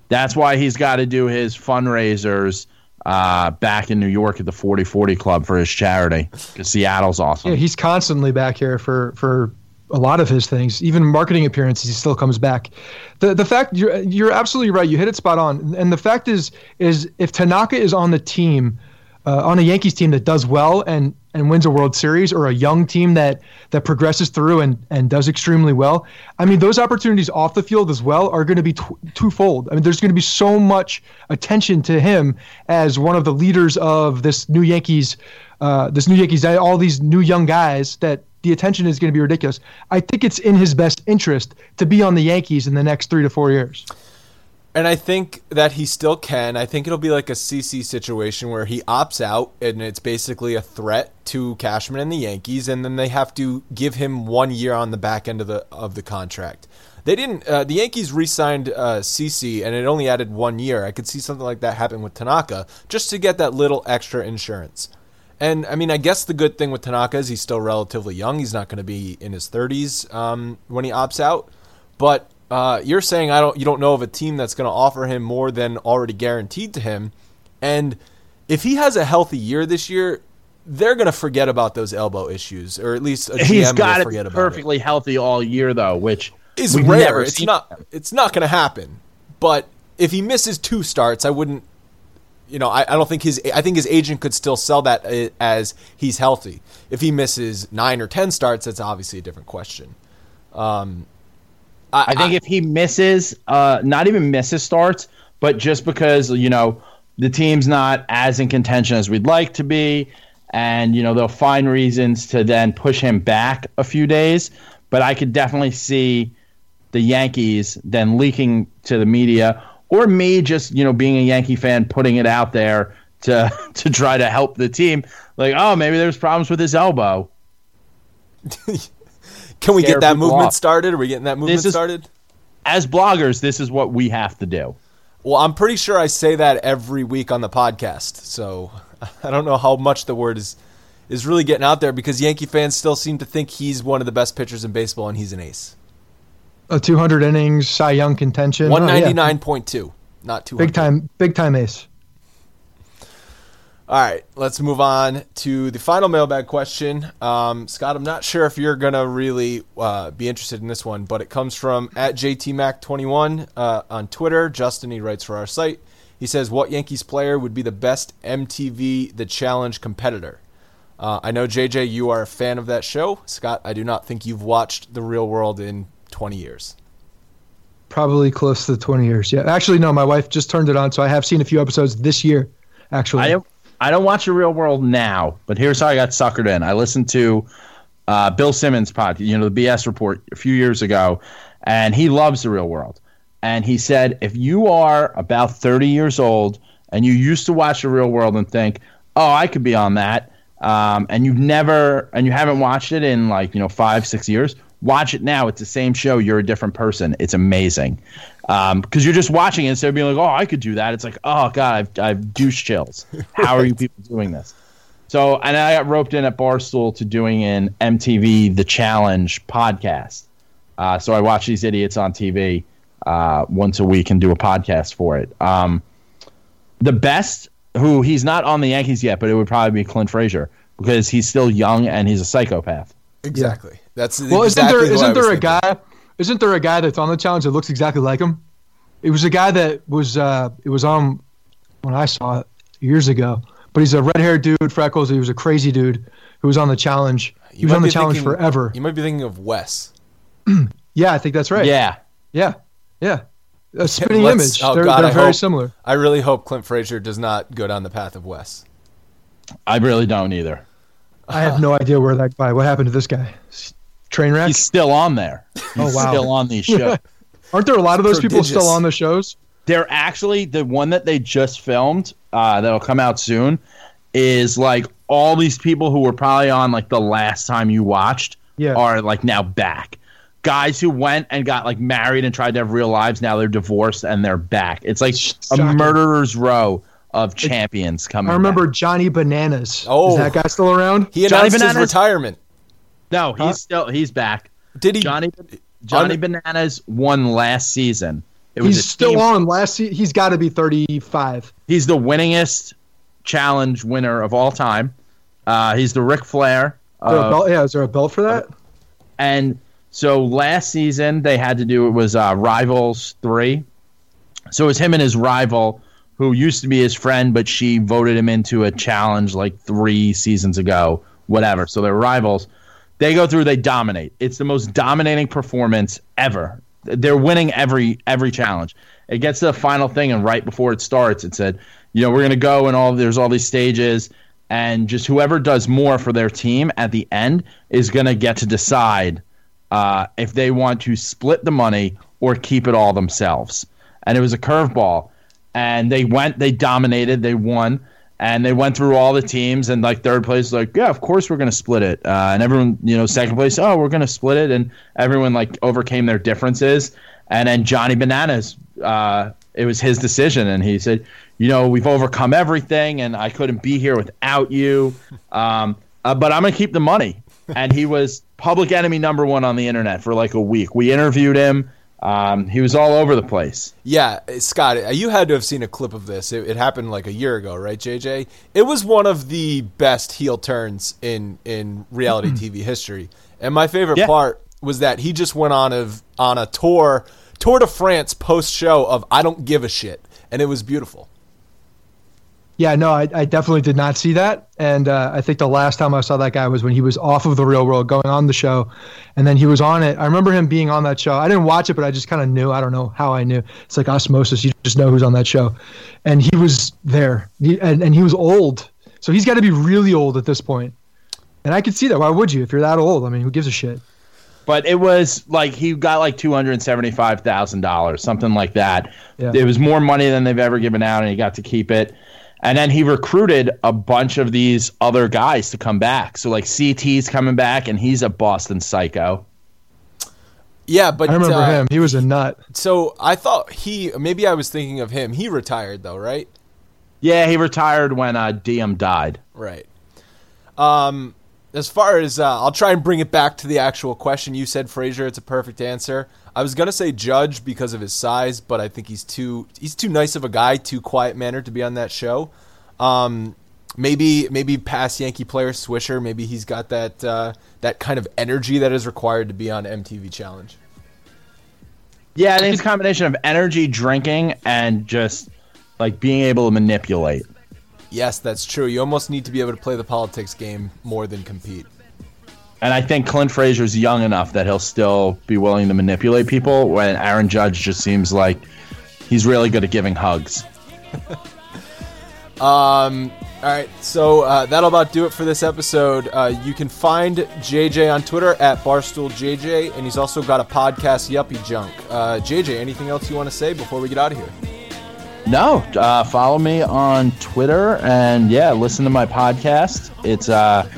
That's why he's got to do his fundraisers uh, back in New York at the 4040 Club for his charity because Seattle's awesome. Yeah, he's constantly back here for for a lot of his things, even marketing appearances. He still comes back. The the fact you're you're absolutely right. You hit it spot on. And the fact is is if Tanaka is on the team uh, on a Yankees team that does well and and wins a World Series, or a young team that that progresses through and and does extremely well. I mean, those opportunities off the field as well are going to be tw- twofold. I mean, there's going to be so much attention to him as one of the leaders of this new Yankees, uh, this new Yankees, all these new young guys that the attention is going to be ridiculous. I think it's in his best interest to be on the Yankees in the next three to four years. And I think that he still can. I think it'll be like a CC situation where he opts out and it's basically a threat to Cashman and the Yankees, and then they have to give him one year on the back end of the of the contract. They didn't. Uh, the Yankees re-signed uh, CC, and it only added one year. I could see something like that happen with Tanaka just to get that little extra insurance. And I mean, I guess the good thing with Tanaka is he's still relatively young. He's not going to be in his 30s um, when he opts out. But uh, you're saying I don't, you don't know of a team that's going to offer him more than already guaranteed to him. And if he has a healthy year this year, they're going to forget about those elbow issues, or at least a GM He's got will to forget about perfectly healthy all year, though, which is rare. It's not. It's not going to happen. But if he misses two starts, I wouldn't. You know, I, I don't think his. I think his agent could still sell that uh, as he's healthy. If he misses nine or ten starts, that's obviously a different question. Um, I think if he misses, uh, not even misses starts, but just because you know the team's not as in contention as we'd like to be, and you know they'll find reasons to then push him back a few days. But I could definitely see the Yankees then leaking to the media, or me just you know being a Yankee fan putting it out there to to try to help the team. Like, oh, maybe there's problems with his elbow. Can we get that movement off. started? Are we getting that movement is- started? As bloggers, this is what we have to do. Well, I'm pretty sure I say that every week on the podcast. So I don't know how much the word is is really getting out there because Yankee fans still seem to think he's one of the best pitchers in baseball and he's an ace. A 200 innings Cy Young contention. Oh, yeah. 199.2, not 200. Big time, big time ace. All right, let's move on to the final mailbag question. Um, Scott, I'm not sure if you're going to really uh, be interested in this one, but it comes from at JTMac21 uh, on Twitter. Justin, he writes for our site. He says, What Yankees player would be the best MTV The Challenge competitor? Uh, I know, JJ, you are a fan of that show. Scott, I do not think you've watched The Real World in 20 years. Probably close to 20 years. Yeah. Actually, no, my wife just turned it on, so I have seen a few episodes this year, actually. I don't, I don't watch the real world now, but here's how I got suckered in. I listened to uh, Bill Simmons' podcast, you know, the BS report a few years ago, and he loves the real world. And he said, if you are about 30 years old and you used to watch the real world and think, oh, I could be on that, um, and you've never, and you haven't watched it in like, you know, five, six years, watch it now. It's the same show. You're a different person. It's amazing. Because you're just watching it instead of being like, oh, I could do that. It's like, oh, God, I've, I've douche chills. How are you people doing this? So, and I got roped in at Barstool to doing an MTV The Challenge podcast. Uh, so I watch these idiots on TV uh, once a week and do a podcast for it. Um, the best, who he's not on the Yankees yet, but it would probably be Clint Frazier because he's still young and he's a psychopath. Exactly. That's well, exactly isn't there isn't there a thinking. guy? Isn't there a guy that's on the challenge that looks exactly like him? It was a guy that was uh, it was on when I saw it years ago. But he's a red-haired dude, freckles. He was a crazy dude who was on the challenge. He You was on the challenge thinking- forever. You might be thinking of Wes. Yeah, I think that's right. Yeah. yeah, yeah. A spinning Let's- image. oh, they're God, they're I very hope- similar. I really hope Clint Frazier does not go down the path of Wes. I really don't either. I have no idea where that guy. What happened to this guy? S- Train wreck. He's still on there. He's Oh, wow. still on these shows. Aren't there a lot of those people still on the shows? They're actually the one that they just filmed uh, that'll come out soon is like all these people who were probably on like the last time you watched Yeah. are like now back. Guys who went and got like married and tried to have real lives now they're divorced and they're back. It's like a murderer's row of champions coming. I remember back. Johnny Bananas. Oh. is that guy still around? He Johnny announced his retirement. No, he's Huh? still he's back. Did he? Johnny Johnny Bananas won last season. It was He's still team- on. Last se- he's got to be 35. He's the winningest challenge winner of all time. Uh, he's the Ric Flair. Of- belt? Yeah, is there a belt for that? and so last season they had to do it was uh, Rivals three. So it was him and his rival, who used to be his friend, but she voted him into a challenge like three seasons ago, whatever. So they're rivals. They go through, they dominate. It's the most dominating performance ever. They're winning every every challenge. It gets to the final thing, and right before it starts, it said, you know, we're gonna go and all there's all these stages, and just whoever does more for their team at the end is gonna get to decide uh, if they want to split the money or keep it all themselves. And it was a curveball, and they went, they dominated, they won, and they went through all the teams. And like third place, like yeah, of course we're gonna split it. Uh, and everyone, you know, second place, oh, we're gonna split it, and everyone like overcame their differences. And then Johnny Bananas, uh, it was his decision, and he said, you know, we've overcome everything, and I couldn't be here without you. Um, uh, but I'm gonna keep the money. and he was public enemy number one on the internet for like a week. We interviewed him. Um, he was all over the place. Yeah, Scott, you had to have seen a clip of this. It, it, happened like a year ago, right, JJ? It was one of the best heel turns in in reality TV history. And my favorite yeah. part was that he just went on a on a tour Tour de France post show of I don't give a shit, and it was beautiful. Yeah, no, I, I definitely did not see that. And uh, I think the last time I saw that guy was when he was off of the real world going on the show. And then he was on it. I remember him being on that show. I didn't watch it, but I just kind of knew. I don't know how I knew. It's like osmosis. You just know who's on that show. And he was there. He, and, and he was old. So he's got to be really old at this point. And I could see that. Why would you if you're that old? I mean, who gives a shit? But it was like he got like two hundred seventy-five thousand dollars, something like that. Yeah. It was more money than they've ever given out, and he got to keep it. And then he recruited a bunch of these other guys to come back. So like CT's coming back, and he's a Boston psycho. Yeah, but I remember uh, him. He was a nut. So I thought he maybe I was thinking of him. He retired though, right? Yeah, he retired when uh, Diem died. Right. Um, as far as uh, I'll try and bring it back to the actual question. You said Frazier. It's a perfect answer. I was gonna say Judge because of his size, but I think he's too he's too nice of a guy, too quiet mannered to be on that show. Um, maybe maybe past Yankee player Swisher. Maybe he's got that uh, that kind of energy that is required to be on MTV Challenge. Yeah, I think it's a combination of energy, drinking, and just like being able to manipulate. Yes, that's true. You almost need to be able to play the politics game more than compete. And I think Clint Frazier's young enough that he'll still be willing to manipulate people when Aaron Judge just seems like he's really good at giving hugs. um, all right, so uh, that'll about do it for this episode. Uh, you can find JJ on Twitter at BarstoolJJ, and he's also got a podcast, Yuppie Junk. Uh, JJ, anything else you want to say before we get out of here? No, uh, follow me on Twitter and yeah, listen to my podcast. It's uh,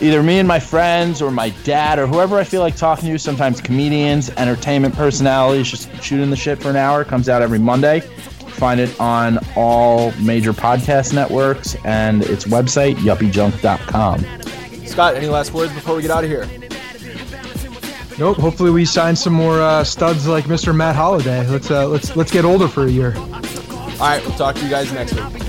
either me and my friends or my dad or whoever I feel like talking to. Sometimes comedians, entertainment personalities, just shooting the shit for an hour. Comes out every Monday. Find it on all major podcast networks and its website, yuppiejunk.com. Scott, any last words before we get out of here? Nope. Hopefully, we sign some more uh, studs like Mr. Matt Holliday. Let's uh, let's let's get older for a year. All right, we'll talk to you guys next week.